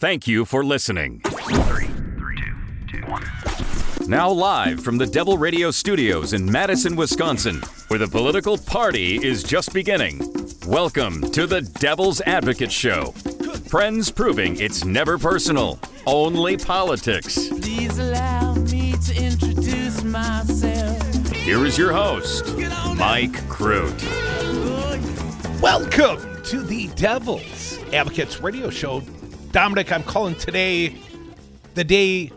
Thank you for listening. Three, three, two, two, one. Now, live from the Devil Radio studios in Madison, Wisconsin, where the political party is just beginning. Welcome to the Devil's Advocate Show. Friends proving it's never personal, only politics. Please allow me to introduce myself. Here is your host, Mike Crute. Welcome to the Devil's Advocates Radio Show. Dominic, I'm calling today the day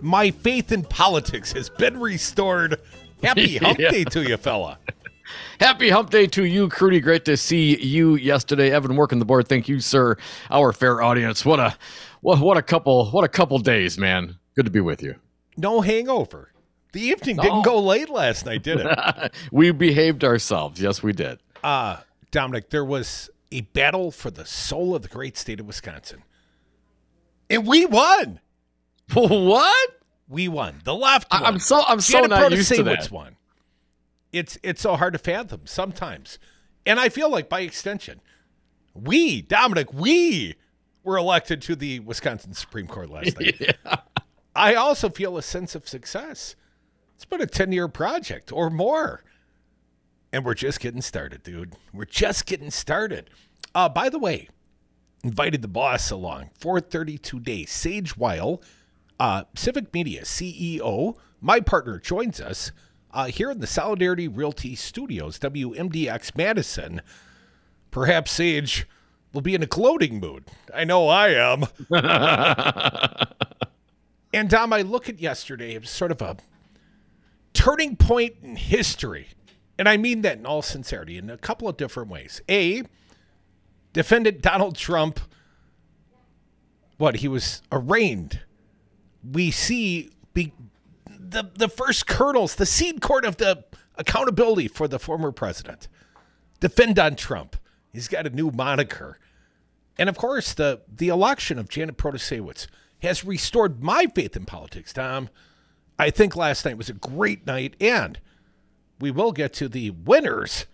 my faith in politics has been restored. Happy hump Yeah. day to you, fella. Happy hump day to you, Crudy. Great to see you yesterday. Evan working the board. Thank you, sir. Our fair audience. What a what what a couple what a couple days, man. Good to be with you. No hangover. The evening No. didn't go late last night, did it? we behaved ourselves. Yes, we did. uh, Dominic, there was a battle for the soul of the great state of Wisconsin. And we won. what? We won. The left I. I'm so I'm so Janet not used to that. won. It's it's so hard to fathom sometimes, and I feel like by extension, we Dominic we were elected to the Wisconsin Supreme Court last night. I also feel a sense of success. It's been a ten year project or more, and we're just getting started, dude. We're just getting started. Uh, by the way, invited the boss along. 432 days. Sage Weil, uh, Civic Media CEO, my partner, joins us uh, here in the Solidarity Realty Studios, WMDX Madison. Perhaps Sage will be in a gloating mood. I know I am. and Dom, I look at yesterday, it was sort of a turning point in history. And I mean that in all sincerity, in a couple of different ways. A, defendant Donald Trump, what, he was arraigned. We see be, the, the first kernels, the seed court of the accountability for the former president. Defend on Trump. He's got a new moniker. And of course, the, the election of Janet Protasiewicz has restored my faith in politics, Tom. I think last night was a great night, and we will get to the winners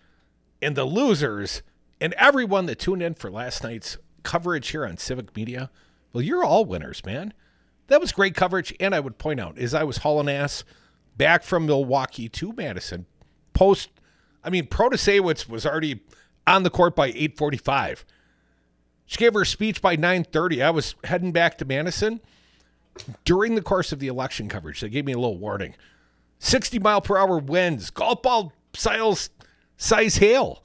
and the losers and everyone that tuned in for last night's coverage here on Civic Media. Well, you're all winners, man. That was great coverage. And I would point out, as I was hauling ass back from Milwaukee to Madison, post, I mean, Protasiewicz was already on the court by 845. She gave her speech by 930. I was heading back to Madison. During the course of the election coverage, they gave me a little warning. 60 mile per hour winds, golf ball size, size hail.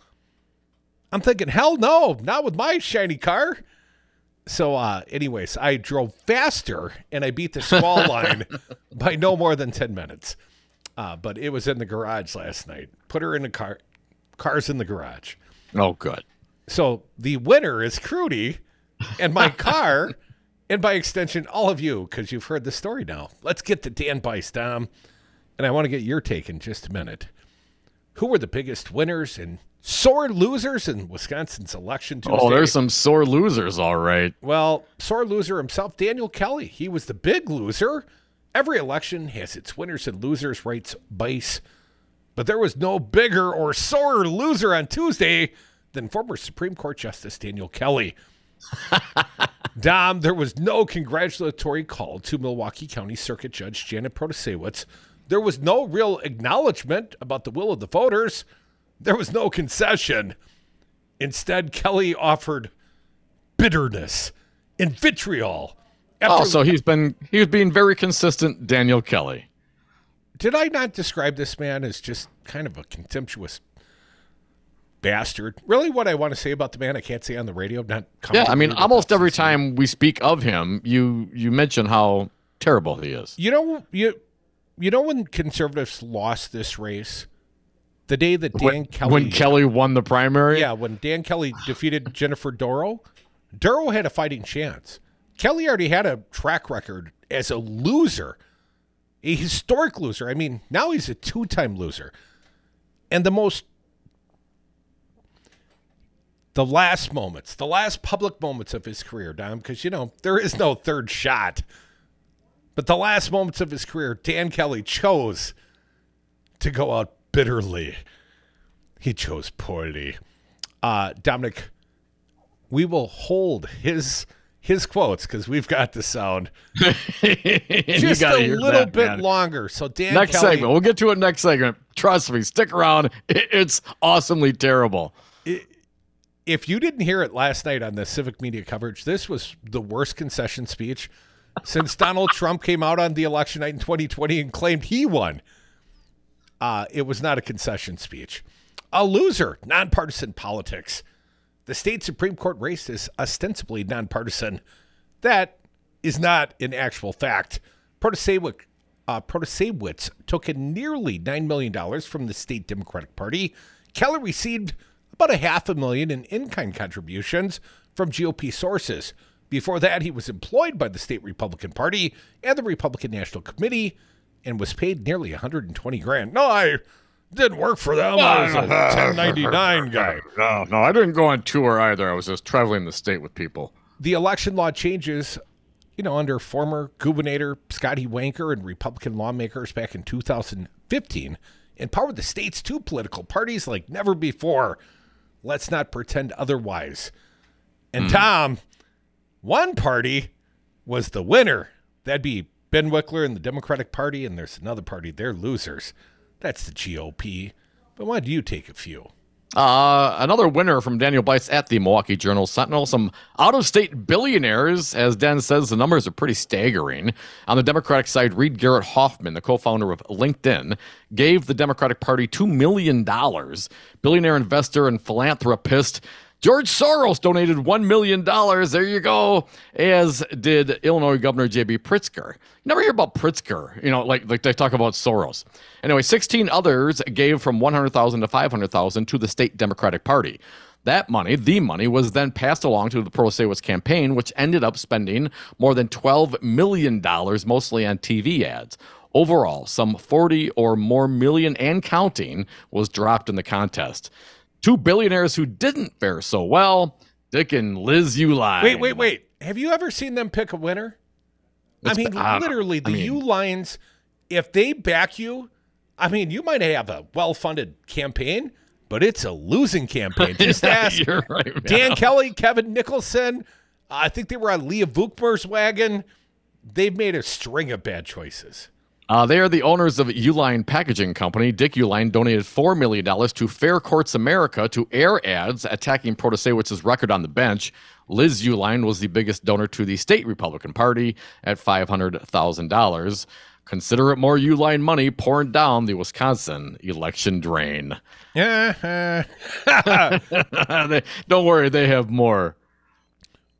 I'm thinking, hell no, not with my shiny car. So, uh, anyways, I drove faster and I beat the squall line by no more than 10 minutes. Uh, but it was in the garage last night. Put her in the car. Car's in the garage. Oh, good. So the winner is Crudy and my car, and by extension, all of you, because you've heard the story now. Let's get to Dan Bice, Dom. And I want to get your take in just a minute. Who were the biggest winners and sore losers in Wisconsin's election Tuesday? Oh, there's some sore losers, all right. Well, sore loser himself, Daniel Kelly. He was the big loser. Every election has its winners and losers, writes Bice. But there was no bigger or sorer loser on Tuesday than former Supreme Court Justice Daniel Kelly. Dom, there was no congratulatory call to Milwaukee County Circuit Judge Janet Protasiewicz. There was no real acknowledgement about the will of the voters. There was no concession. Instead, Kelly offered bitterness and vitriol. After, Oh, so he's been he was being very consistent, Daniel Kelly. did I not describe this man as just kind of a contemptuous bastard? Really, what I want to say about the man, I can't say on the radio. I'm not. Yeah, I mean, almost every time we speak of him, you you mention how terrible he is. You know, you you know when conservatives lost this race, the day that Dan When, Kelly, when Kelly won the primary, yeah, when Dan Kelly defeated Jennifer Dorow, Dorow had a fighting chance. Kelly already had a track record as a loser, a historic loser. I mean, now he's a two time loser. And the most, the last moments, the last public moments of his career, Dom, because, you know, there is no third shot. But the last moments of his career, Dan Kelly chose to go out bitterly. He chose poorly. Uh, Dominic, we will hold his his quotes because we've got the sound just a little that, bit man. longer. So Dan Next Kelly, segment. We'll get to it next segment. Trust me. Stick around. It's awesomely terrible. if you didn't hear it last night on the civic media coverage, this was the worst concession speech since Donald Trump came out on the election night in 2020 and claimed he won. Uh, it was not a concession speech. A loser, nonpartisan politics. The state Supreme Court race is ostensibly nonpartisan. That is not an actual fact. Protasiewicz, uh, took in nearly $9 million from the state Democratic Party. Keller received about a half a million in in-kind contributions from GOP sources. Before that, he was employed by the state Republican Party and the Republican National Committee and was paid nearly 120 grand. No, I didn't work for them. I was a 1099 guy. No, no, I didn't go on tour either. I was just traveling the state with people. the election law changes, you know, under former Gubernator Scotty Wanker and Republican lawmakers back in 2015, empowered the state's two political parties like never before. Let's not pretend otherwise. And mm-hmm. Tom, one party was the winner. That'd be Ben Wickler and the Democratic Party, and there's another party, they're losers. That's the GOP. But why do you take a few? Uh, another winner from Daniel Bice at the Milwaukee Journal Sentinel. Some out of state billionaires, as Dan says, the numbers are pretty staggering. On the Democratic side, Reid Garrett Hoffman, the co founder of LinkedIn, gave the Democratic Party $2 million. Billionaire investor and philanthropist George Soros donated $1 million. There you go. As did Illinois Governor J.B. Pritzker. You never hear about Pritzker, you know, like, like they talk about Soros. Anyway, 16 others gave from 100000 to 500000 to the state Democratic Party. That money, the money, was then passed along to the Prosewicz campaign, which ended up spending more than $12 million, mostly on TV ads. Overall, some 40 or more million and counting was dropped in the contest. Two billionaires who didn't fare so well, Dick and Liz Uihlein. Wait, wait, wait. Have you ever seen them pick a winner? I It's- mean, I know. literally, the I mean- Uihleins, if they back you, I mean, you might have a well funded campaign, but it's a losing campaign. Just ask You're right. Dan Kelly, Kevin Nicholson. I think they were on Leah Vukmir's wagon. They've made a string of bad choices. Uh, they are the owners of Uline Packaging Company. Dick Uihlein donated $4 million to Fair Courts America to air ads attacking Protasiewicz's record on the bench. Liz Uihlein was the biggest donor to the state Republican Party at $500,000. Consider it more Uihlein money pouring down the Wisconsin election drain. Yeah. They- don't worry, they have more.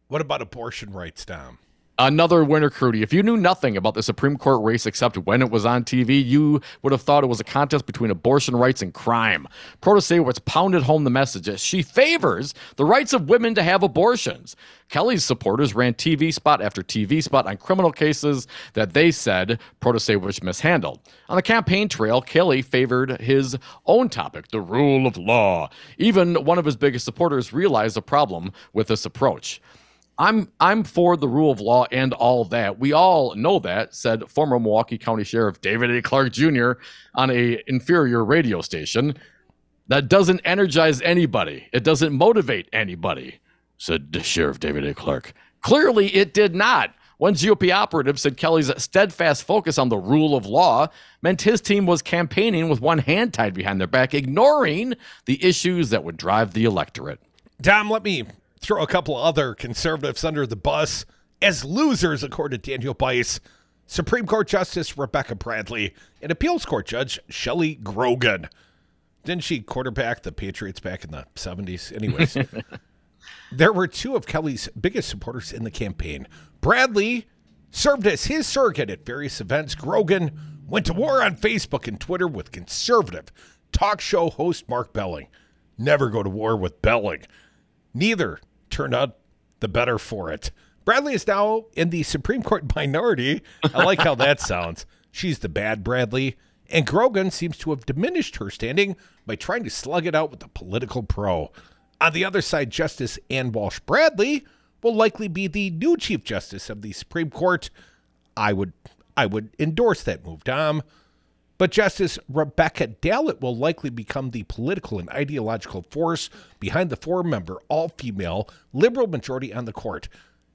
what about abortion rights, Dom? Another winner, Crudy. If you knew nothing about the Supreme Court race except when it was on TV, you would have thought it was a contest between abortion rights and crime. Protasiewicz pounded home the message that she favors the rights of women to have abortions. Kelly's supporters ran TV spot after TV spot on criminal cases that they said Protasiewicz mishandled. On the campaign trail, Kelly favored his own topic, the rule of law. Even one of his biggest supporters realized the problem with this approach. I'm I'm for the rule of law and all that. We all know that," said former Milwaukee County Sheriff David A. Clarke Jr. on a inferior radio station. That doesn't energize anybody. It doesn't motivate anybody," said Sheriff David A. Clarke. Clearly, it did not. One GOP operative said Kelly's steadfast focus on the rule of law meant his team was campaigning with one hand tied behind their back, ignoring the issues that would drive the electorate. Dom, let me throw a couple of other conservatives under the bus as losers, according to Daniel Bice. Supreme Court Justice Rebecca Bradley and Appeals Court Judge Shelley Grogan. Didn't she quarterback the Patriots back in the 70s? Anyways, there were two of Kelly's biggest supporters in the campaign. Bradley served as his surrogate at various events. Grogan went to war on Facebook and Twitter with conservative talk show host Mark Belling. Never go to war with Belling. Neither turned out the better for it. Bradley is now in the Supreme Court minority. I like how that sounds. She's the bad Bradley. And Grogan seems to have diminished her standing by trying to slug it out with a political pro. On the other side, Justice Ann Walsh Bradley will likely be the new Chief Justice of the Supreme Court. I would I would endorse that move, Dom. But Justice Rebecca Dallet will likely become the political and ideological force behind the four member, all female, liberal majority on the court.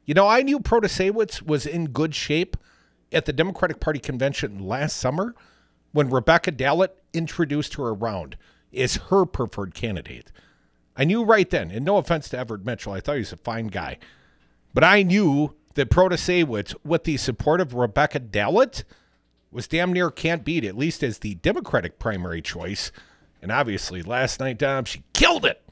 You know, I knew Protasiewicz was in good shape at the Democratic Party convention last summer when Rebecca Dallet introduced her around as her preferred candidate. I knew right then, and no offense to Everett Mitchell, I thought he was a fine guy, but I knew that Protasiewicz, with the support of Rebecca Dallet, was damn near can't beat, at least as the Democratic primary choice. And obviously, last night, Dom, she killed it.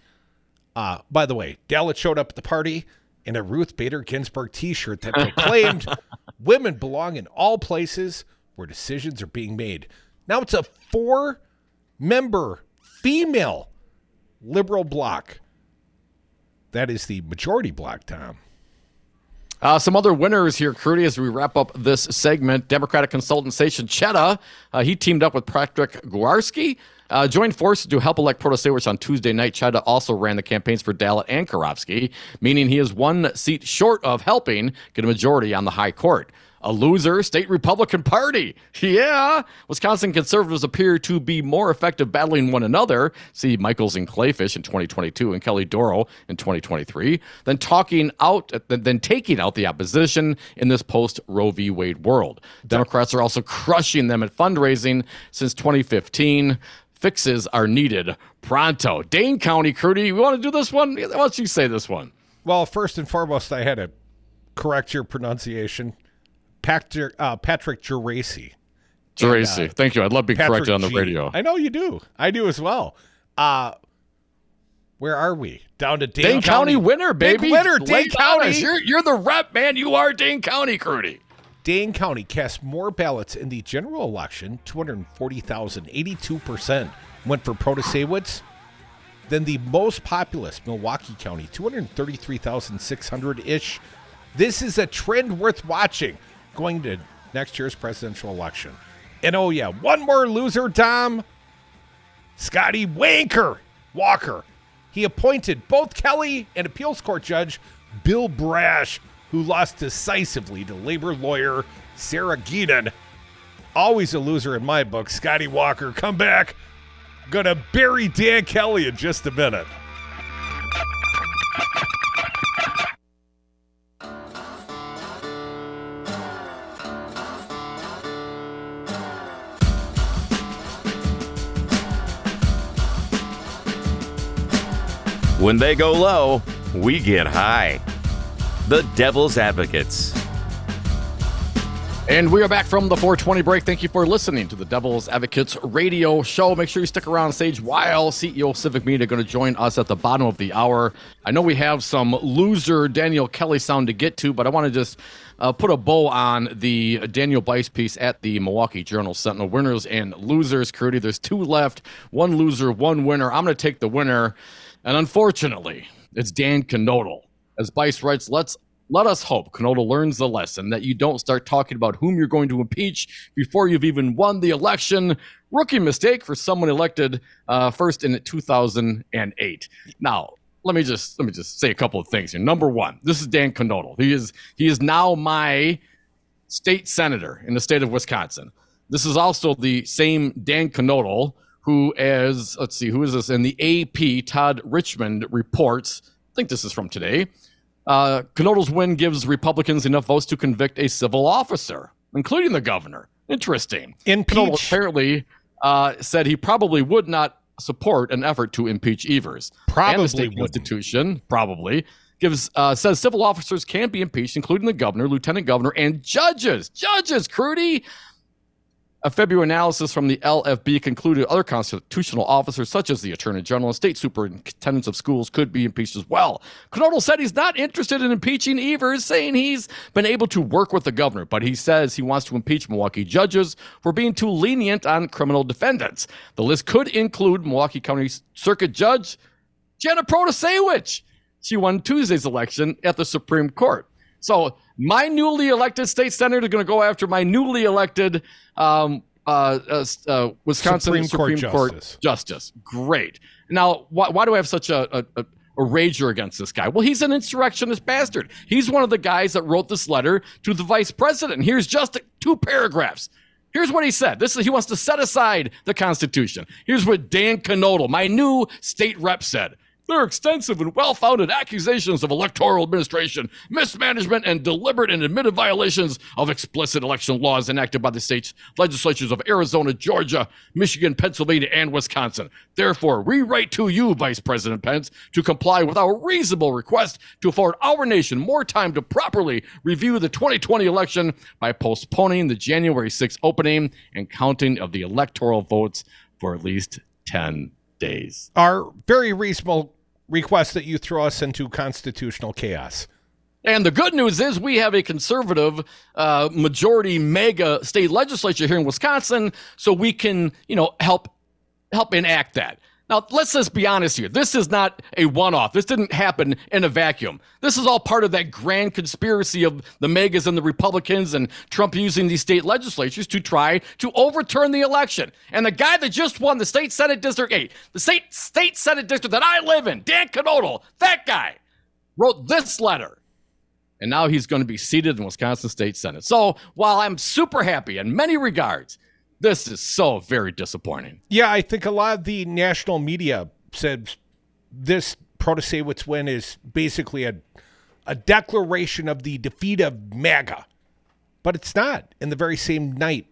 Uh, by the way, Dallet showed up at the party in a Ruth Bader Ginsburg t shirt that proclaimed women belong in all places where decisions are being made. Now it's a four member female liberal bloc. That is the majority bloc, Tom. Uh, some other winners here, Crudy, as we wrap up this segment. Democratic consultant Sachin Chheda, uh, he teamed up with Patrick Gwarski, uh, joined forces to help elect Protasiewicz on Tuesday night. Chheda also ran the campaigns for Dallet and Karofsky, meaning he is one seat short of helping get a majority on the high court a loser state Republican Party. Yeah. Wisconsin conservatives appear to be more effective battling one another. See Michels and Kleefisch in 2022 and Kelly Dorow in 2023, than talking out, than taking out the opposition in this post Roe v. Wade world. Democrats are also crushing them at fundraising since 2015 fixes are needed pronto. Dane County, Crudy, you want to do this one? Why don't you say this one? Well, first and foremost, I had to correct your pronunciation. Patrick uh, Patrick Guarasci. Guarasci. Uh, Thank you. I'd love to be Patrick corrected on the G. radio. I know you do. I do as well. Uh where are we? Down to Dane, Dane County. County. winner, baby. Big winner, Dane County. You're, you're the rep, man. You are Dane County, Crudy. Dane County cast more ballots in the general election, 240,000, 82% went for Protasiewicz, than the most populous Milwaukee County, 233,600 ish. This is a trend worth watching going to next year's presidential election. And oh, yeah, one more loser, Tom. Scotty Wanker Walker. He appointed both Kelly and appeals court judge Bill Brash, who lost decisively to labor lawyer Sarah Geenen. Always a loser in my book. Scotty Walker, come back. Gonna bury Dan Kelly in just a minute. When they go low, we get high. The Devil's Advocates. And we are back from the 420 break. Thank you for listening to the Devil's Advocates radio show. Make sure you stick around Sage Weil CEO Civic Media going to join us at the bottom of the hour. I know we have some loser Daniel Kelly sound to get to, but I want to just uh, put a bow on the Daniel Bice piece at the Milwaukee Journal Sentinel. Winners and losers, Crudy. There's two left, one loser, one winner. I'm going to take the winner. And unfortunately, it's Dan Knodl. As Bice writes, let's let us hope Knodl learns the lesson that you don't start talking about whom you're going to impeach before you've even won the election. Rookie mistake for someone elected uh, first in 2008. Now, let me just let me just say a couple of things here. Number one, this is Dan Knodl. He is he is now my state senator in the state of Wisconsin. This is also the same Dan Knodl who, as let's see, who is this in the AP? Todd Richmond reports. I think this is from today. Uh, Knodl's win gives Republicans enough votes to convict a civil officer, including the governor. Interesting. Impeach. Knodl apparently uh, said he probably would not support an effort to impeach Evers. Probably and the state constitution probably gives uh, says civil officers can be impeached, including the governor, lieutenant governor, and judges. Judges, Crudy. A February analysis from the LFB concluded other constitutional officers, such as the Attorney General and state superintendents of schools, could be impeached as well. Knodl said he's not interested in impeaching Evers, saying he's been able to work with the governor, but he says he wants to impeach Milwaukee judges for being too lenient on criminal defendants. The list could include Milwaukee County Circuit Judge Jenna Protasiewicz. She won Tuesday's election at the Supreme Court. So my newly elected state senator is going to go after my newly elected um, uh, uh, uh, Wisconsin Supreme Supreme, Court Court, justice. justice. Great. Now, why, why do I have such a, a, a a rager against this guy? Well, he's an insurrectionist bastard. He's one of the guys that wrote this letter to the vice president. Here's just two paragraphs. Here's what he said. This is he wants to set aside the Constitution. Here's what Dan Knodl, my new state rep, said. There are extensive and well-founded accusations of electoral administration, mismanagement, and deliberate and admitted violations of explicit election laws enacted by the state's legislatures of Arizona, Georgia, Michigan, Pennsylvania, and Wisconsin. Therefore, we write to you, Vice President Pence, to comply with our reasonable request to afford our nation more time to properly review the 2020 election by postponing the January 6th opening and counting of the electoral votes for at least 10 days. Our very reasonable request that you throw us into constitutional chaos. And the good news is we have a conservative uh, majority MAGA state legislature here in Wisconsin, so we can, you know, help help enact that. Now, let's just be honest here. This is not a one-off. This didn't happen in a vacuum. This is all part of that grand conspiracy of the MAGAs and the Republicans and Trump using these state legislatures to try to overturn the election. And the guy that just won the state Senate District 8, the state state Senate district that I live in, Dan Knodl, that guy wrote this letter and now he's going to be seated in Wisconsin State Senate. So while I'm super happy in many regards, this is so very disappointing. Yeah, I think a lot of the national media said this Protasiewicz win is basically a a declaration of the defeat of MAGA. But it's not. In the very same night,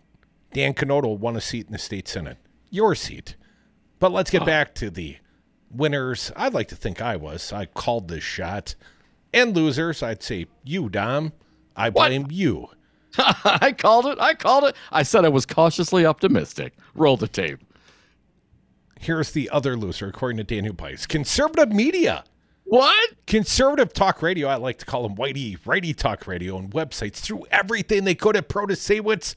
Dan Knodl won a seat in the state senate. Your seat. But let's get back to the winners. I'd like to think I was. I called this shot. And losers, I'd say you, Dom. I What? blame you. I called it. I called it. I said I was cautiously optimistic. Roll the tape. Here's the other loser, according to Daniel Bice. Conservative media. What? Conservative talk radio, I like to call them whitey, righty talk radio, and websites threw everything they could at Protasiewicz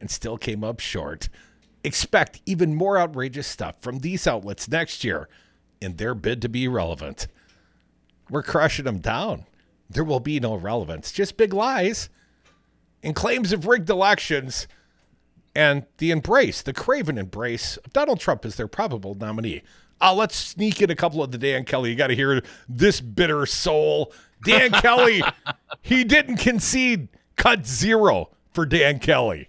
and still came up short. Expect even more outrageous stuff from these outlets next year in their bid to be relevant. We're crushing them down. There will be no relevance, just big lies and claims of rigged elections and the embrace, the craven embrace of Donald Trump as their probable nominee. Uh, let's sneak in a couple of the Dan Kelly. You got to hear this bitter soul. Dan Kelly, he didn't concede. Cut zero for Dan Kelly.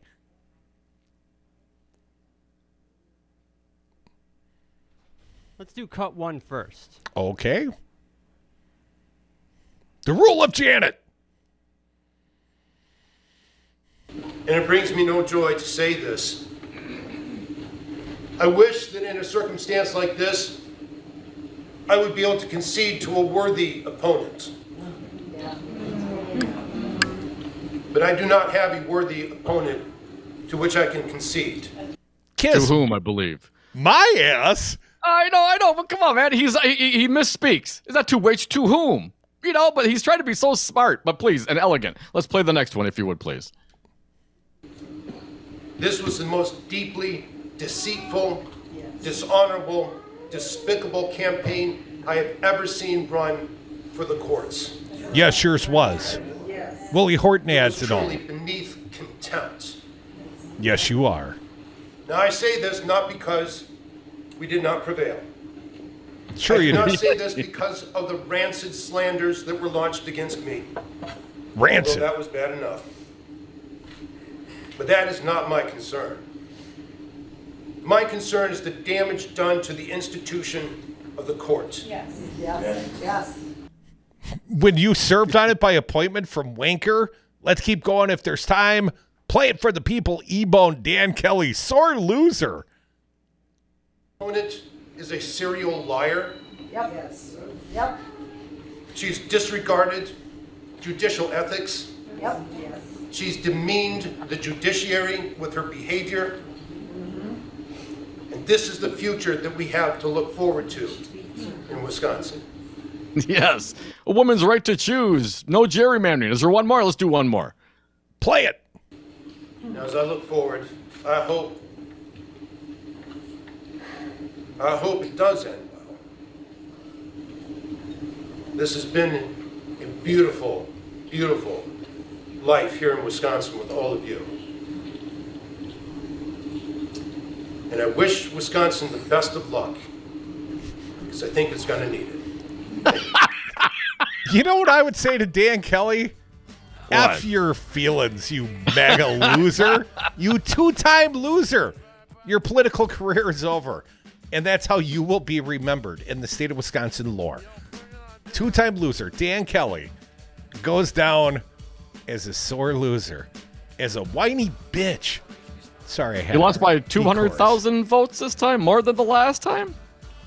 Let's do cut one first. Okay. The rule of Janet. And it brings me no joy to say this. I wish that in a circumstance like this, I would be able to concede to a worthy opponent. But I do not have a worthy opponent to which I can concede. To whom, I believe. my ass. I know, I know, but come on, man. He's he, he he misspeaks. Is that to which? To whom? You know, but he's trying to be so smart. But please, and elegant. Let's play the next one, if you would, please. This was the most deeply deceitful, dishonorable, despicable campaign I have ever seen run for the courts. Yes, yours was. Willie Horton It adds was it all. truly beneath contempt. Yes, you are. Now, I say this not because we did not prevail. Sure I you do not do. say this because of the rancid slanders that were launched against me. Although Rancid. that was bad enough. But that is not my concern. My concern is the damage done to the institution of the court. Yes. Yes. Yes. when you served on it by appointment from Wanker, let's keep going if there's time. Play it for the people. E-Bone Dan Kelly, sore loser. Opponent is a serial liar. Yep. Yes. Yep. She's disregarded judicial ethics. Yep. Yes. She's demeaned the judiciary with her behavior. And this is the future that we have to look forward to in Wisconsin. yes, a woman's right to choose. No gerrymandering. Is there one more? Let's do one more. Play it. Now, as I look forward, I hope, I hope it does end well. This has been a beautiful, beautiful life here in Wisconsin with all of you. And I wish Wisconsin the best of luck because I think it's going to need it. You know what I would say to Dan Kelly? F your feelings, you MAGA loser. You two time loser. Your political career is over. And that's how you will be remembered in the state of Wisconsin lore. Two time loser, Dan Kelly, goes down as a sore loser, as a whiny bitch. Sorry, I had He lost by 200,000 votes this time, more than the last time.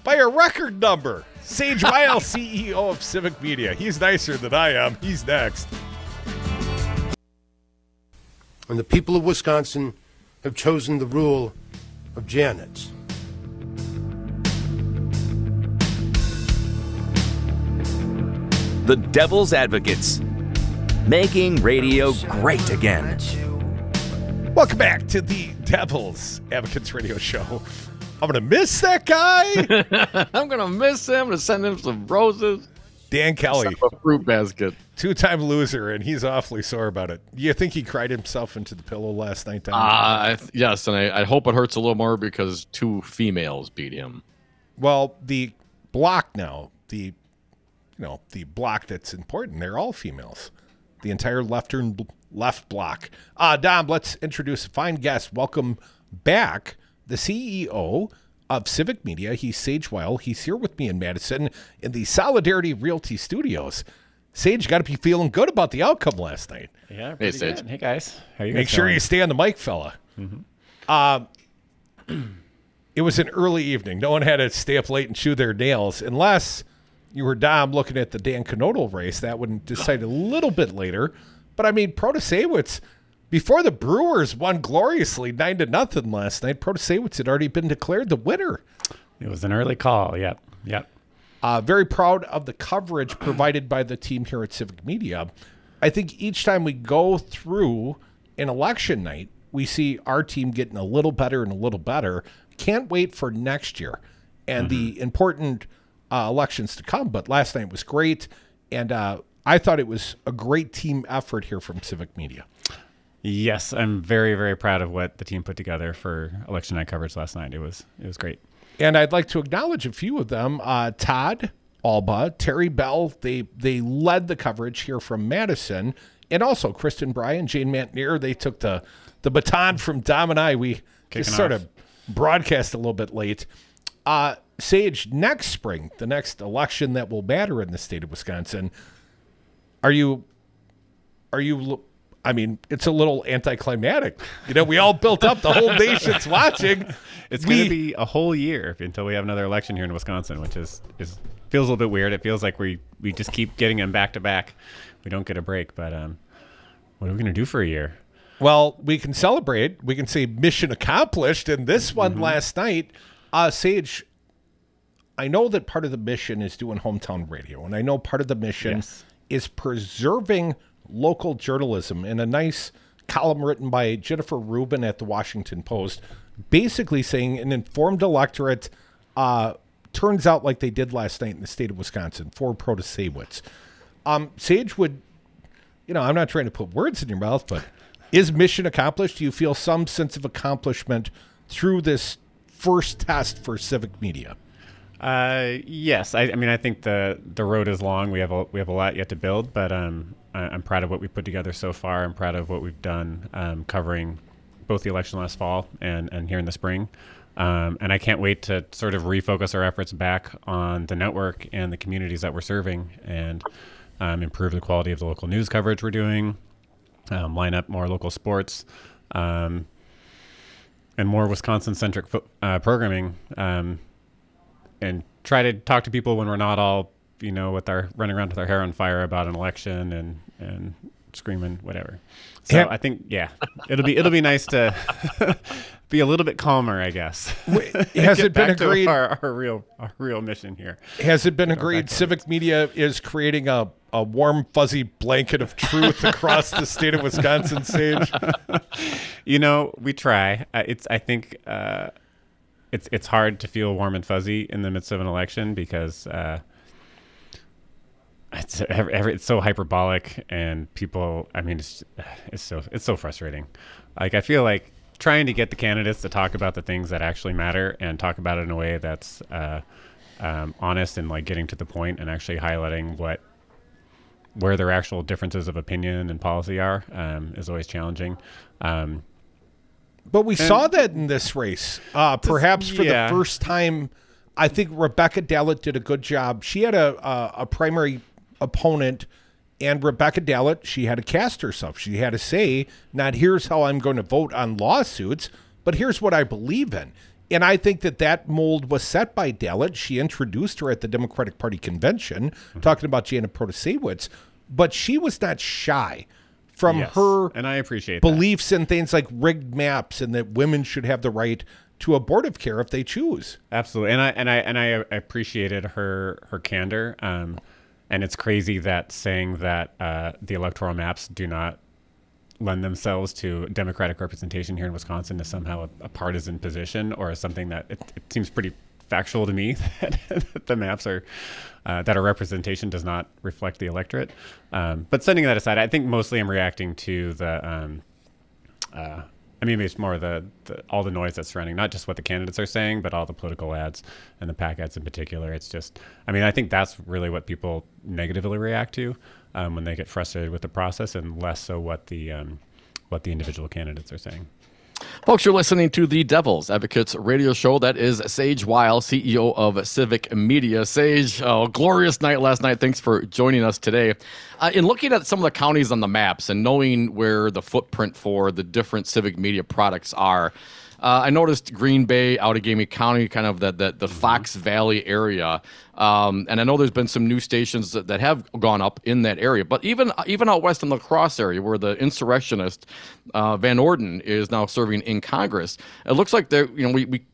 by a record number. Sage Weil, CEO of Civic Media. He's nicer than I am. He's next. And the people of Wisconsin have chosen the rule of Janet. The Devil's Advocates. Making radio great again. Welcome back to the Devil's Advocates Radio Show. I'm gonna miss that guy, I'm going to miss him. I'm going to send him some roses. Dan Kelly, A fruit basket. two-time loser, and he's awfully sore about it. You think he cried himself into the pillow last night? Tom? Uh, I th- yes, and I, I hope it hurts a little more because two females beat him. well, the block now, the you know the block that's important. They're all females. The entire leftern left block. Uh, Dom, let's introduce a fine guest. Welcome back, the CEO of Civic Media. He's Sage Weil. He's here with me in Madison in the Solidarity Realty Studios. Sage got to be feeling good about the outcome last night. Yeah, Hey, Sage. good. Hey guys, how are you? Make guys sure doing? you stay on the mic, fella. Uh, it was an early evening. No one had to stay up late and chew their nails unless you were Dom looking at the Dan Knodl race. That would decide a little bit later. But I mean, Protasiewicz, before the Brewers won gloriously nine to nothing last night, Protasiewicz had already been declared the winner. It was an early call. Yep, yep. Uh, very proud of the coverage provided by the team here at Civic Media. I think each time we go through an election night, we see our team getting a little better and a little better. Can't wait for next year and the important uh, elections to come. But last night was great, and uh, I thought it was a great team effort here from Civic Media. Yes, I'm very, very proud of what the team put together for election night coverage last night. It was, it was great. And I'd like to acknowledge a few of them. Uh, Todd Alba, Terry Bell, they they led the coverage here from Madison, and also Kristen Bryan, Jane Mantnier. They took the the baton from Dom and I. We Kicking just sort off. of broadcast a little bit late. Uh, Sage, next spring, the next election that will matter in the state of Wisconsin, are you are you I mean, it's a little anticlimactic. You know, we all built up the whole nation's watching. It's going to be a whole year until we have another election here in Wisconsin, which is, is feels a little bit weird. It feels like we we just keep getting them back to back. We don't get a break, but um, what are we going to do for a year? Well, we can celebrate. We can say mission accomplished. And this one Mm-hmm. last night, uh, Sage, I know that part of the mission is doing hometown radio, and I know part of the mission Yes. is preserving local journalism in a nice column written by Jennifer Rubin at the Washington Post, basically saying an informed electorate uh, turns out like they did last night in the state of Wisconsin for Protasiewicz. Um, Sage would you know, I'm not trying to put words in your mouth, but is mission accomplished? Do you feel some sense of accomplishment through this first test for civic media? Uh, yes, I, I mean I think the the road is long. We have a we have a lot yet to build, but um, I, I'm proud of what we put together so far. I'm proud of what we've done um, covering both the election last fall and and here in the spring. Um, and I can't wait to sort of refocus our efforts back on the network and the communities that we're serving, and um, improve the quality of the local news coverage we're doing, um, line up more local sports, um, and more Wisconsin-centric fo- uh, programming. And try to talk to people when we're not all, you know, with our running around with our hair on fire about an election and and screaming whatever. So Yeah. I think yeah, it'll be it'll be nice to be a little bit calmer, I guess. Has it been agreed? our, our real our real mission here? Has it been agreed civic media is creating a, a warm, fuzzy blanket of truth across the state of Wisconsin, Sage? You know, we try. Uh, it's I think uh, it's it's hard to feel warm and fuzzy in the midst of an election because uh, it's every, every, it's so hyperbolic and people i mean it's it's so it's so frustrating. Like i feel like trying to get the candidates to talk about the things that actually matter and talk about it in a way that's uh, um, honest and like getting to the point and actually highlighting what where their actual differences of opinion and policy are um, is always challenging. Um, But we saw that in this race. Uh, perhaps for yeah. the first time, I think Rebecca Dallet did a good job. She had a a, a primary opponent, and Rebecca Dallet, she had to cast herself. She had to say, not here's how I'm going to vote on lawsuits, but here's what I believe in. And I think that that mold was set by Dallet. She introduced her at the Democratic Party convention, Mm-hmm. talking about Jana Protasiewicz, but she was not shy from Yes, her and I appreciate that. beliefs in things like rigged maps and that women should have the right to abortive care if they choose. Absolutely, and I and I and I appreciated her her candor. Um, and it's crazy that saying that uh, the electoral maps do not lend themselves to democratic representation here in Wisconsin is somehow a, a partisan position or something that it, it seems pretty factual to me that the maps are uh, that our representation does not reflect the electorate. Um, but setting that aside, I think mostly I'm reacting to the. Um, uh, I mean, it's more the, the all the noise that's surrounding not just what the candidates are saying, but all the political ads and the PAC ads in particular. It's just, I mean, I think that's really what people negatively react to um, when they get frustrated with the process, and less so what the um, what the individual candidates are saying. Folks, you're listening to the Devil's Advocates radio show. That is Sage Weil, CEO of Civic Media. Sage, oh, glorious night last night. Thanks for joining us today. Uh, in looking at some of the counties on the maps and knowing where the footprint for the different Civic Media products are, uh, I noticed Green Bay, Outagamie County, kind of the, the, the Fox Valley area. Um, and I know there's been some new stations that, that have gone up in that area. But even even out west in the Cross area, where the insurrectionist uh, Van Orden is now serving in Congress, it looks like there, you know, we, we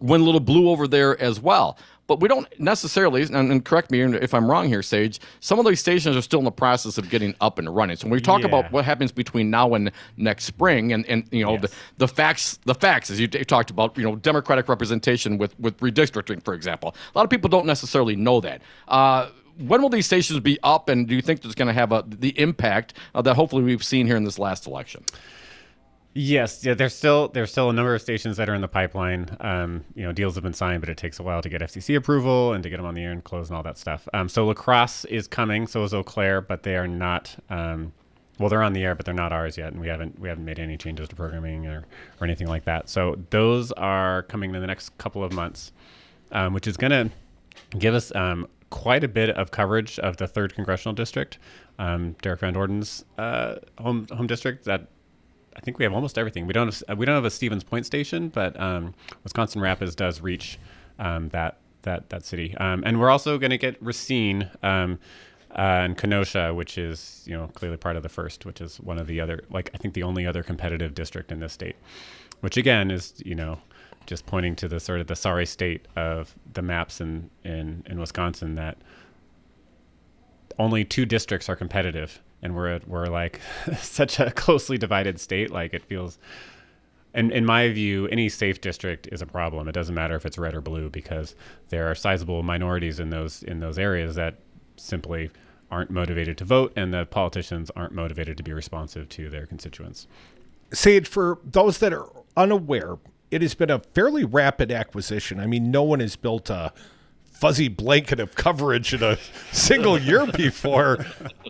went a little blue over there as well. But we don't necessarily, and, and correct me if I'm wrong here, Sage. Some of these stations are still in the process of getting up and running. So when we talk Yeah. about what happens between now and next spring, and, and you know the, the facts, the facts, as you t- talked about, you know, democratic representation with with redistricting, for example. A lot of people don't necessarily know that. Uh, when will these stations be up, and do you think it's going to have a, the impact uh, that hopefully we've seen here in this last election? Yes, yeah, there's still there's still a number of stations that are in the pipeline. Um, you know, deals have been signed, but it takes a while to get FCC approval and to get them on the air and close and all that stuff. Um, so La Crosse is coming, so is Eau Claire, but they are not. Um, well, they're on the air, but they're not ours yet, and we haven't we haven't made any changes to programming or, or anything like that. So those are coming in the next couple of months, um, which is going to give us um, quite a bit of coverage of the third congressional district, um, Derrick Van Orden's uh, home home district. That I think we have almost everything. We don't have, we don't have a Stevens Point station, but um, Wisconsin Rapids does reach um, that that that city, um, and we're also going to get Racine um, uh, and Kenosha, which is you know clearly part of the first, which is one of the other like I think the only other competitive district in this state, which again is you know just pointing to the sort of the sorry state of the maps in in, in Wisconsin that only two districts are competitive and we're we're like such a closely divided state like it feels and in my view any safe district is a problem it doesn't matter if it's red or blue because there are sizable minorities in those in those areas that simply aren't motivated to vote and the politicians aren't motivated to be responsive to their constituents Sage, for those that are unaware, it has been a fairly rapid acquisition. I mean, no one has built a fuzzy blanket of coverage in a single year before.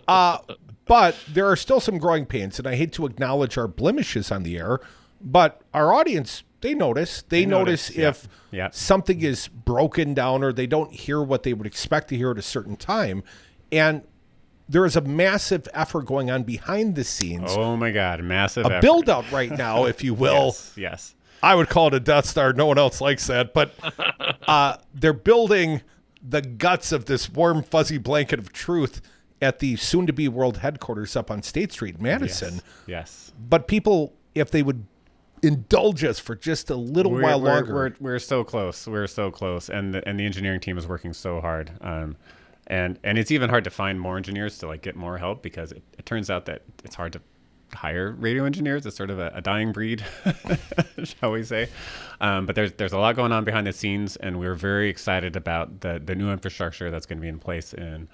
Uh, but there are still some growing pains, and I hate to acknowledge our blemishes on the air, but our audience, they notice. They, They notice, notice, if Yeah. something is broken down or they don't hear what they would expect to hear at a certain time. And there is a massive effort going on behind the scenes oh my god massive a effort. build out right now, if you will. yes, yes. I would call it a Death Star. No one else likes that, but uh, they're building the guts of this warm, fuzzy blanket of truth at the soon-to-be world headquarters up on State Street, Madison. yes But people, if they would indulge us for just a little we're, while we're, longer, We're, we're so close. We're so close, and the, and the engineering team is working so hard. Um, and and it's even hard to find more engineers to like get more help because it, it turns out that it's hard to hire radio engineers. It's sort of a, a dying breed, shall we say? Um, but there's there's a lot going on behind the scenes, and we're very excited about the the new infrastructure that's going to be in place in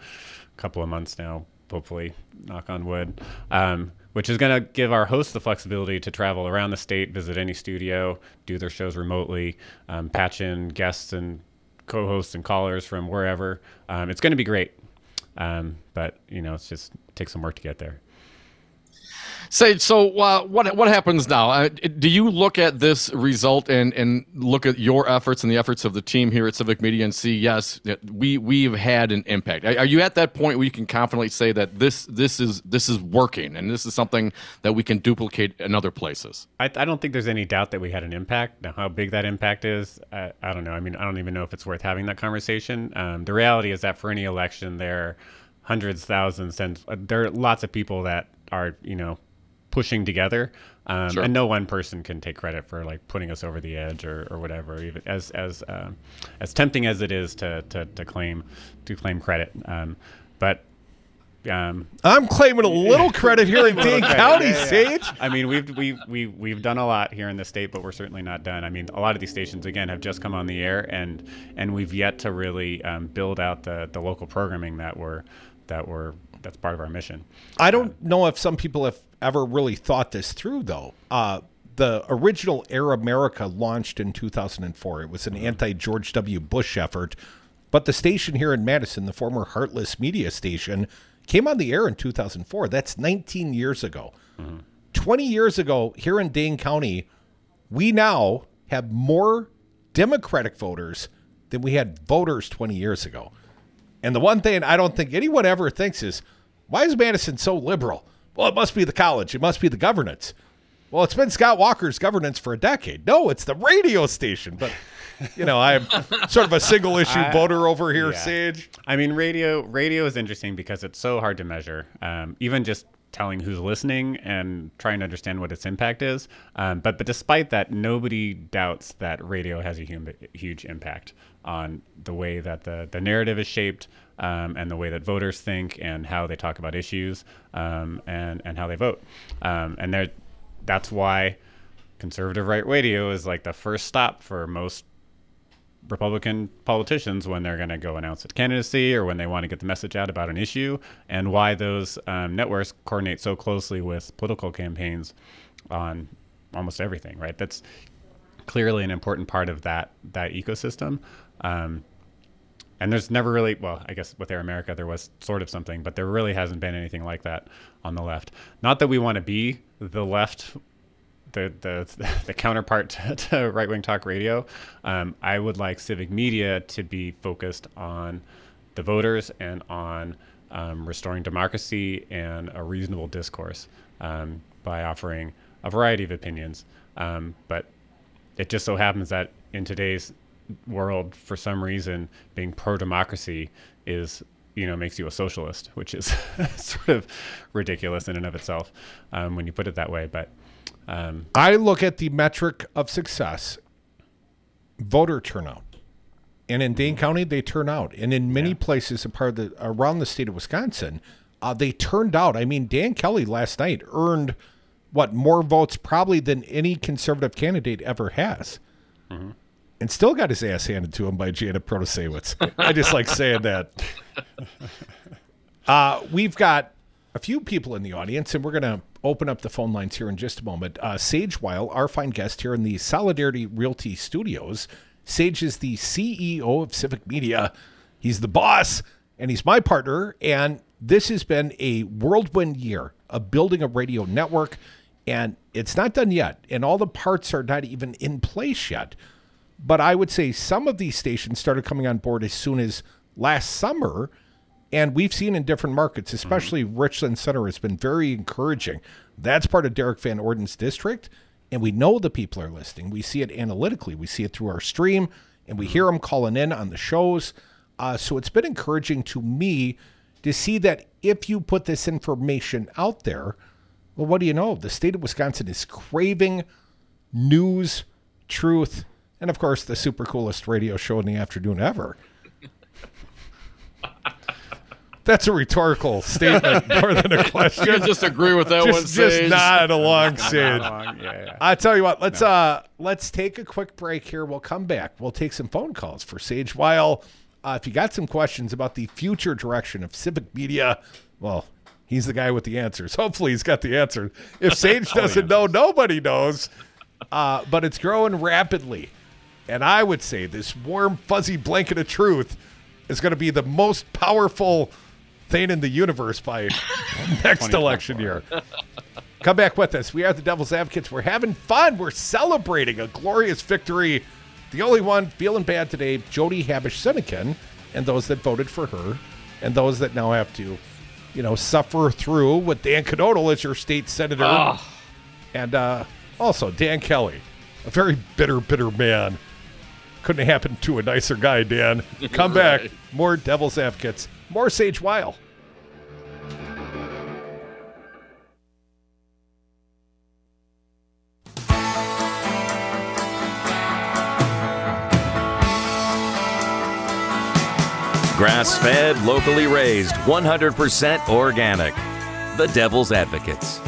a couple of months now. Hopefully, knock on wood. Um, which is going to give our hosts the flexibility to travel around the state, visit any studio, do their shows remotely, um, patch in guests and co-hosts and callers from wherever. Um, it's going to be great, um, but you know, it's just takes some work to get there. Say so. Uh, what what happens now? Uh, do you look at this result and and look at your efforts and the efforts of the team here at Civic Media and see yes, we we've had an impact. Are, you at that point where you can confidently say that this this is this is working and this is something that we can duplicate in other places? I, I don't think there's any doubt that we had an impact. Now, how big that impact is, I, I don't know. I mean, I don't even know if it's worth having that conversation. Um, the reality is that for any election, there hundreds, thousands, and there are lots of people that are you know pushing together. Um, Sure. And no one person can take credit for like putting us over the edge or, or whatever. Even as as um as tempting as it is to, to, to claim to claim credit, um, but um, I'm claiming a little credit here in Little Dane. County, Yeah, yeah, Sage. yeah. I mean, we've we've we've we've done a lot here in the state, but we're certainly not done. I mean, a lot of these stations again have just come on the air, and and we've yet to really um, build out the the local programming that we're that we're that's part of our mission. I don't know if some people have ever really thought this through, though. Uh, the original Air America launched in 2004. It was an anti George W. Bush effort. But the station here in Madison, the former Heartless Media station, came on the air in 2004. That's 19 years ago. 20 years ago, here in Dane County, we now have more Democratic voters than we had voters 20 years ago. And the one thing I don't think anyone ever thinks is, why is Madison so liberal? Well, it must be the college. It must be the governance. Well, it's been Scott Walker's governance for a decade. No, it's the radio station. But, you know, I'm sort of a single issue I- voter over here, yeah. Sage. I mean, radio radio is interesting because it's so hard to measure. Um, even just telling who's listening and trying to understand what its impact is. Um, but but despite that, nobody doubts that radio has a hum- huge impact on the way that the the narrative is shaped. Um, and the way that voters think and how they talk about issues um, and and how they vote, um, and that's why conservative right radio is like the first stop for most Republican politicians when they're going to go announce a candidacy or when they want to get the message out about an issue, and why those um, networks coordinate so closely with political campaigns on almost everything. Right? That's clearly an important part of that that ecosystem. Um, and there's never really, well, I guess with Air America there was sort of something, but there really hasn't been anything like that on the left. Not that we want to be the left the the, the counterpart to, to right wing talk radio. Um, I would like civic media to be focused on the voters and on um, restoring democracy and a reasonable discourse um, by offering a variety of opinions. Um, but it just so happens that in today's world, for some reason, being pro democracy is you know makes you a socialist, which is sort of ridiculous in and of itself um, when you put it that way. But um, I look at the metric of success voter turnout. And in Dane County, they turn out. And in many places a part of the, around the state of Wisconsin, uh, they turned out. I mean, Dan Kelly last night earned what more votes probably than any conservative candidate ever has. And still got his ass handed to him by Janet Protasiewicz. I just like saying that. Uh, we've got a few people in the audience, and we're going to open up the phone lines here in just a moment. Uh, Sage Weil, our fine guest here in the Solidarity Realty Studios. Sage is the CEO of Civic Media. He's the boss, and he's my partner. And this has been a whirlwind year of building a radio network, and it's not done yet. And all the parts are not even in place yet. But I would say some of these stations started coming on board as soon as last summer. And we've seen in different markets, especially Richland Center, has been very encouraging. That's part of Derrick Van Orden's district. And we know the people are listening. We see it analytically. We see it through our stream, and we hear them calling in on the shows. Uh, so it's been encouraging to me to see that if you put this information out there, well, what do you know? The state of Wisconsin is craving news, truth, and of course, the super coolest radio show in the afternoon ever. That's a rhetorical statement more than a question. You just agree with that just, one, just Sage. nod along, Sage. Yeah, yeah. I tell you what, let's uh let's take a quick break here. We'll come back. We'll take some phone calls for Sage while Uh, if you got some questions about the future direction of civic media, well, he's the guy with the answers. Hopefully, he's got the answer. If Sage doesn't know, nobody knows. Uh, but it's growing rapidly, and I would say this warm, fuzzy blanket of truth is going to be the most powerful thing in the universe by next election year. Come back with us. We are the Devil's Advocates. We're having fun. We're celebrating a glorious victory. The only one feeling bad today, Jodi Habush Sinykin, and those that voted for her, and those that now have to, you know, suffer through with Dan Knodl as your state senator. And uh, also Dan Kelly, a very bitter, bitter man. Couldn't have happened to a nicer guy, Dan. Come back. More Devil's Advocates. More Sage Weil. Grass fed, locally raised, 100% organic. The Devil's Advocates.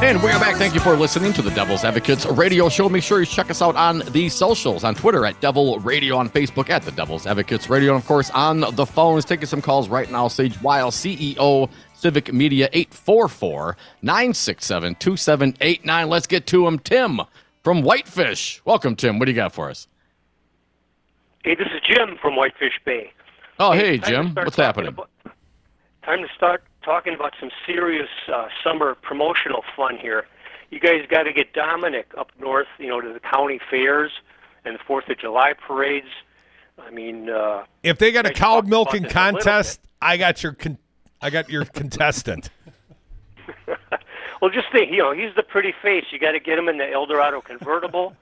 And we are back. Thank you for listening to the Devil's Advocates radio show. Make sure you check us out on the socials on Twitter at Devil Radio, on Facebook at the Devil's Advocates Radio, and of course on the phones. Taking some calls right now. Sage Weil, CEO, Civic Media, 844 967 2789. Let's get to him. Tim from Whitefish. Welcome, Tim. What do you got for us? Hey, this is Jim from Whitefish Bay. Oh, hey, to Jim. What's happening? about- time to start talking about some serious uh, summer promotional fun here. You guys got to get Dominic up north, you know, to the county fairs and the Fourth of July parades. I mean, uh, If they got a cow milking this a little contest, I got your con- I got your contestant. well, just think, you know, he's the pretty face. You got to get him in the Eldorado convertible,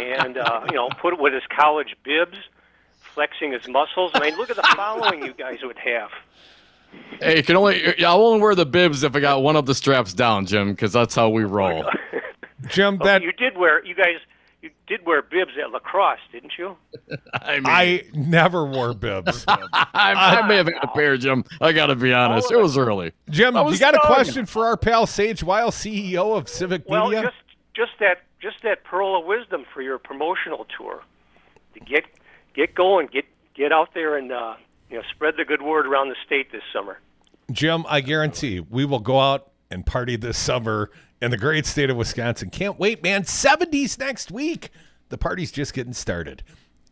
and uh, you know, put it with his college bibs, flexing his muscles. I mean, look at the following you guys would have. Hey, you can only I'll only wear the bibs if I got one of the straps down, Jim, because that's how we roll. Jim, Oh, that you did wear you guys you did wear bibs at lacrosse, didn't you? I mean, I never wore bibs. I, I may have had a pair, Jim. I got to be honest. It was early. Jim, I you was got a question for our pal Sage Weil, CEO of Civic Well, Media? just just that just that pearl of wisdom for your promotional tour. To get get going, get get out there and uh, you know spread the good word around the state this summer. Jim, I guarantee we will go out and party this summer in the great state of Wisconsin. Can't wait, man. 70s next week. The party's just getting started.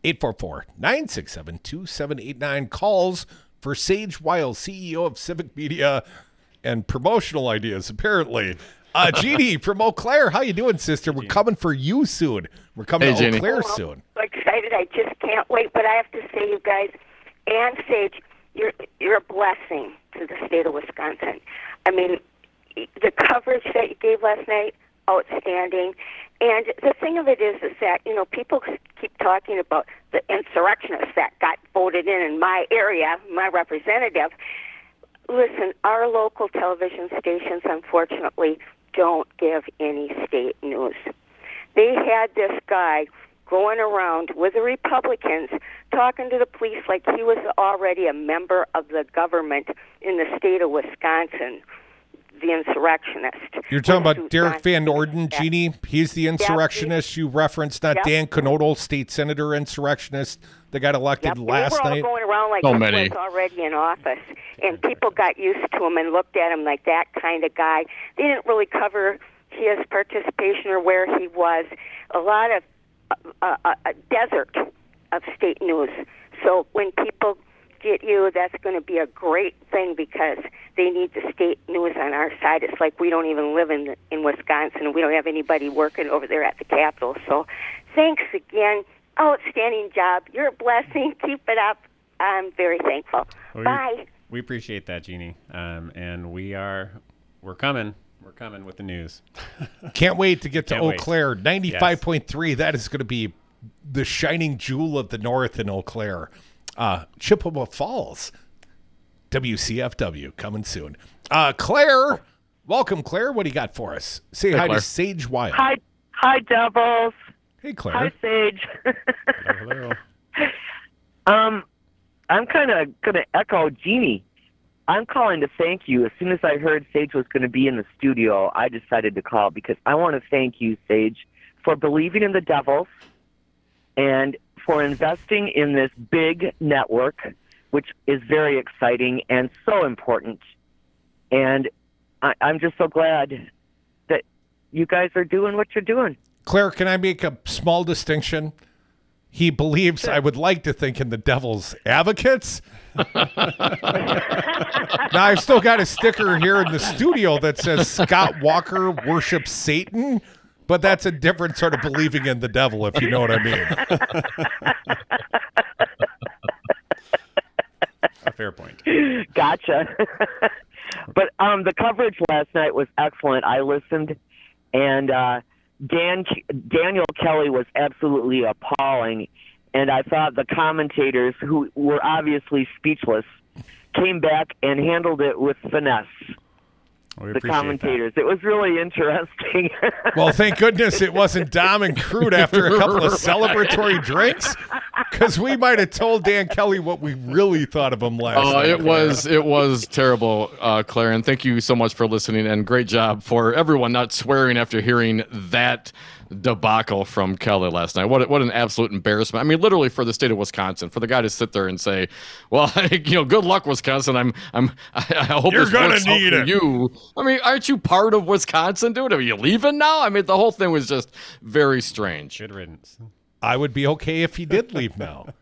844 967 2789 calls for Sage Weil, CEO of Civic Media and promotional ideas, apparently. Uh, Jeannie from Eau Claire, how you doing, sister? We're coming for you soon. We're coming Hey, to Eau Jeannie. Claire Well, soon. So excited! I just can't wait. But I have to say, you guys, and Sage, you're you're a blessing to the state of Wisconsin. I mean, the coverage that you gave last night, outstanding. And the thing of it is, is that you know people keep talking about the insurrectionists that got voted in in my area, my representative. Listen, our local television stations, unfortunately, don't give any state news. They had this guy going around with the Republicans talking to the police like he was already a member of the government in the state of Wisconsin, the insurrectionist. You're talking With about Derrick Susan- Van Orden, Yeah. Jeannie. He's the insurrectionist you referenced, not Yep. Dan Knodl, state senator insurrectionist that got elected Yep. last they were night. all going around like So he many. was already in office, and people got used to him and looked at him like that kind of guy. They didn't really cover his participation or where he was. A lot of uh, uh, a desert of state news. So when people get you, that's going to be a great thing because they need the state news on our side. It's like we don't even live in in Wisconsin. We don't have anybody working over there at the Capitol. So thanks again. Outstanding job. You're a blessing. Keep it up. I'm very thankful. We- Bye. We appreciate that, Jeannie. Um, and we are, we're coming. We're coming with the news. Can't wait to get to Can't Eau wait. Claire. 95.3. That is going to be the shining jewel of the North in Eau Claire. Uh, Chippewa Falls. WCFW coming soon. Uh, Claire, welcome, Claire. What do you got for us? Say Hey, hi Claire. to Sage Weil. Hi, hi, Devils. Hey, Claire. Hi, Sage. Hello, hello. um, I'm kind of going to echo Jeannie. I'm calling to thank you. As soon as I heard Sage was going to be in the studio, I decided to call because I want to thank you, Sage, for believing in the Devils and for investing in this big network, which is very exciting and so important. And I, I'm just so glad that you guys are doing what you're doing. Claire, can I make a small distinction? He believes I would like to think in the devil's advocates. now I've still got a sticker here in the studio that says Scott Walker worships Satan, but that's a different sort of believing in the devil, if you know what I mean. A fair point. gotcha. but um, the coverage last night was excellent. I listened, and uh, Dan Daniel Kelly was absolutely appalling, and I thought the commentators, who were obviously speechless, came back and handled it with finesse. We the appreciate commentators. It was really interesting. Well, thank goodness it wasn't Dom and Crude after a couple of celebratory drinks, because we might have told Dan Kelly what we really thought of him last Oh, night. it was it was terrible, uh, Claire, and thank you so much for listening. And great job for everyone not swearing after hearing that debacle from Kelly last night. What what an absolute embarrassment! I mean, literally for the state of Wisconsin, for the guy to sit there and say, "Well, you know, good luck, Wisconsin. I'm I'm I, I hope You're this gonna works out need for it." you." I mean, aren't you part of Wisconsin, dude? Are you leaving now? I mean, the whole thing was just very strange. Good riddance. I would be okay if he did leave now.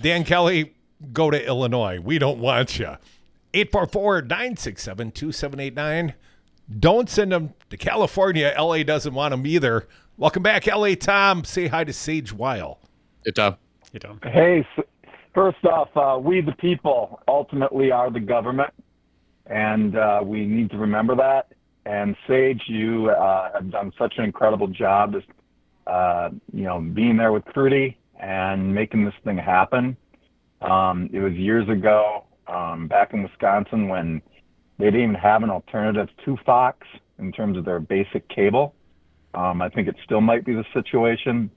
Dan Kelly, go to Illinois. We don't want you. 844 967 2789. Don't send them to California. LA doesn't want them either. Welcome back, LA Tom. Say hi to Sage Weil. Hey, Tom. You don't. Hey, first off, uh, we the people ultimately are the government, and uh, we need to remember that. And Sage, you uh, have done such an incredible job, as uh, you know, being there with Crudy and making this thing happen. Um, it was years ago, um, back in Wisconsin, when they didn't even have an alternative to Fox in terms of their basic cable. Um, I think it still might be the situation,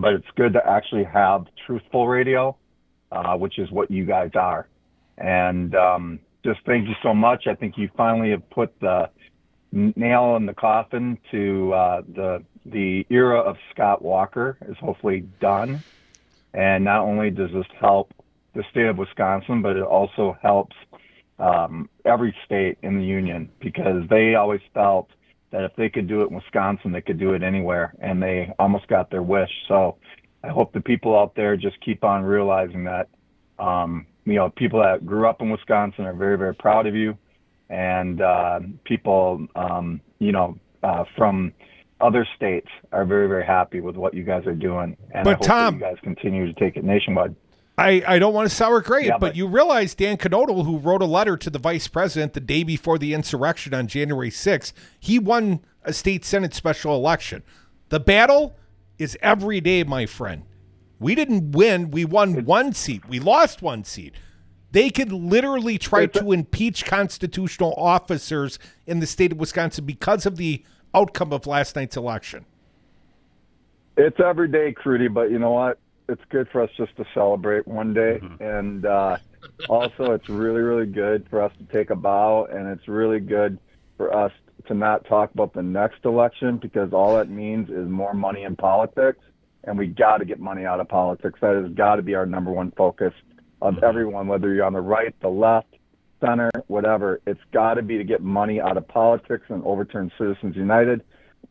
but it's good to actually have truthful radio, uh, which is what you guys are. And um, just thank you so much. I think you finally have put the nail in the coffin to uh, the the era of Scott Walker is hopefully done. And not only does this help the state of Wisconsin, but it also helps um, every state in the union because they always felt that if they could do it in Wisconsin, they could do it anywhere, and they almost got their wish. So I hope the people out there just keep on realizing that, um, you know, people that grew up in Wisconsin are very, very proud of you, and uh, people, um, you know, uh, from other states are very, very happy with what you guys are doing, and But I hope Tom- you guys continue to take it nationwide. I, I don't want to sour grapes, Yeah, but, but- you realize Dan Knodl, who wrote a letter to the vice president the day before the insurrection on January 6th, he won a state senate special election. The battle is every day, my friend. We didn't win. We won one seat. We lost one seat. They could literally try to impeach constitutional officers in the state of Wisconsin because of the outcome of last night's election. It's every day, Crudy, but you know what? It's good for us just to celebrate one day, and uh, also it's really, really good for us to take a bow, and it's really good for us to not talk about the next election because all that means is more money in politics, and we got to get money out of politics. That has got to be our number one focus of everyone, whether you're on the right, the left, center, whatever. It's got to be to get money out of politics and overturn Citizens United,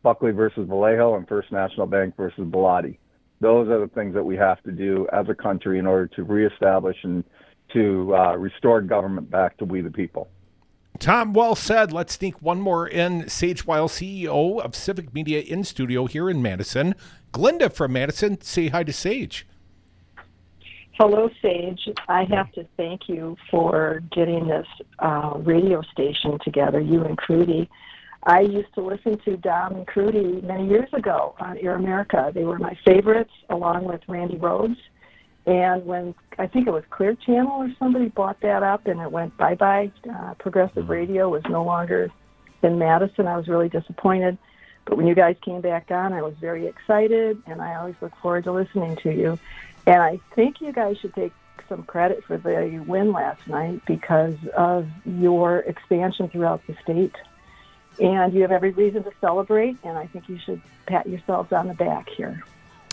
Buckley versus Valeo, and First National Bank versus Bellotti. Those are the things that we have to do as a country in order to reestablish and to uh, restore government back to we the people. Tom, well said. Let's sneak one more in. Sage Weil, CEO of Civic Media in studio here in Madison. Glinda from Madison, say hi to Sage. Hello, Sage. I have to thank you for getting this uh, radio station together, you and Crudy. I used to listen to Dom and Crudy many years ago on Air America. They were my favorites, along with Randi Rhodes. And when I think it was Clear Channel or somebody bought that up and it went bye bye, uh, Progressive Radio was no longer in Madison. I was really disappointed. But when you guys came back on, I was very excited, and I always look forward to listening to you. And I think you guys should take some credit for the win last night because of your expansion throughout the state. And you have every reason to celebrate, and I think you should pat yourselves on the back here.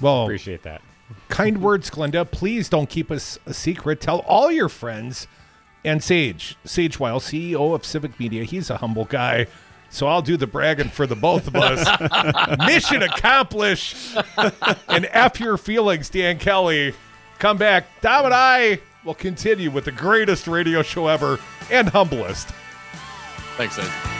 Well, appreciate that. Kind words, Glenda. Please don't keep us a secret. Tell all your friends. And Sage, Sage Weil, CEO of Civic Media, he's a humble guy. So I'll do the bragging for the both of us. Mission accomplished. and F your feelings, Dan Kelly. Come back. Dom and I will continue with the greatest radio show ever and humblest. Thanks, Sage.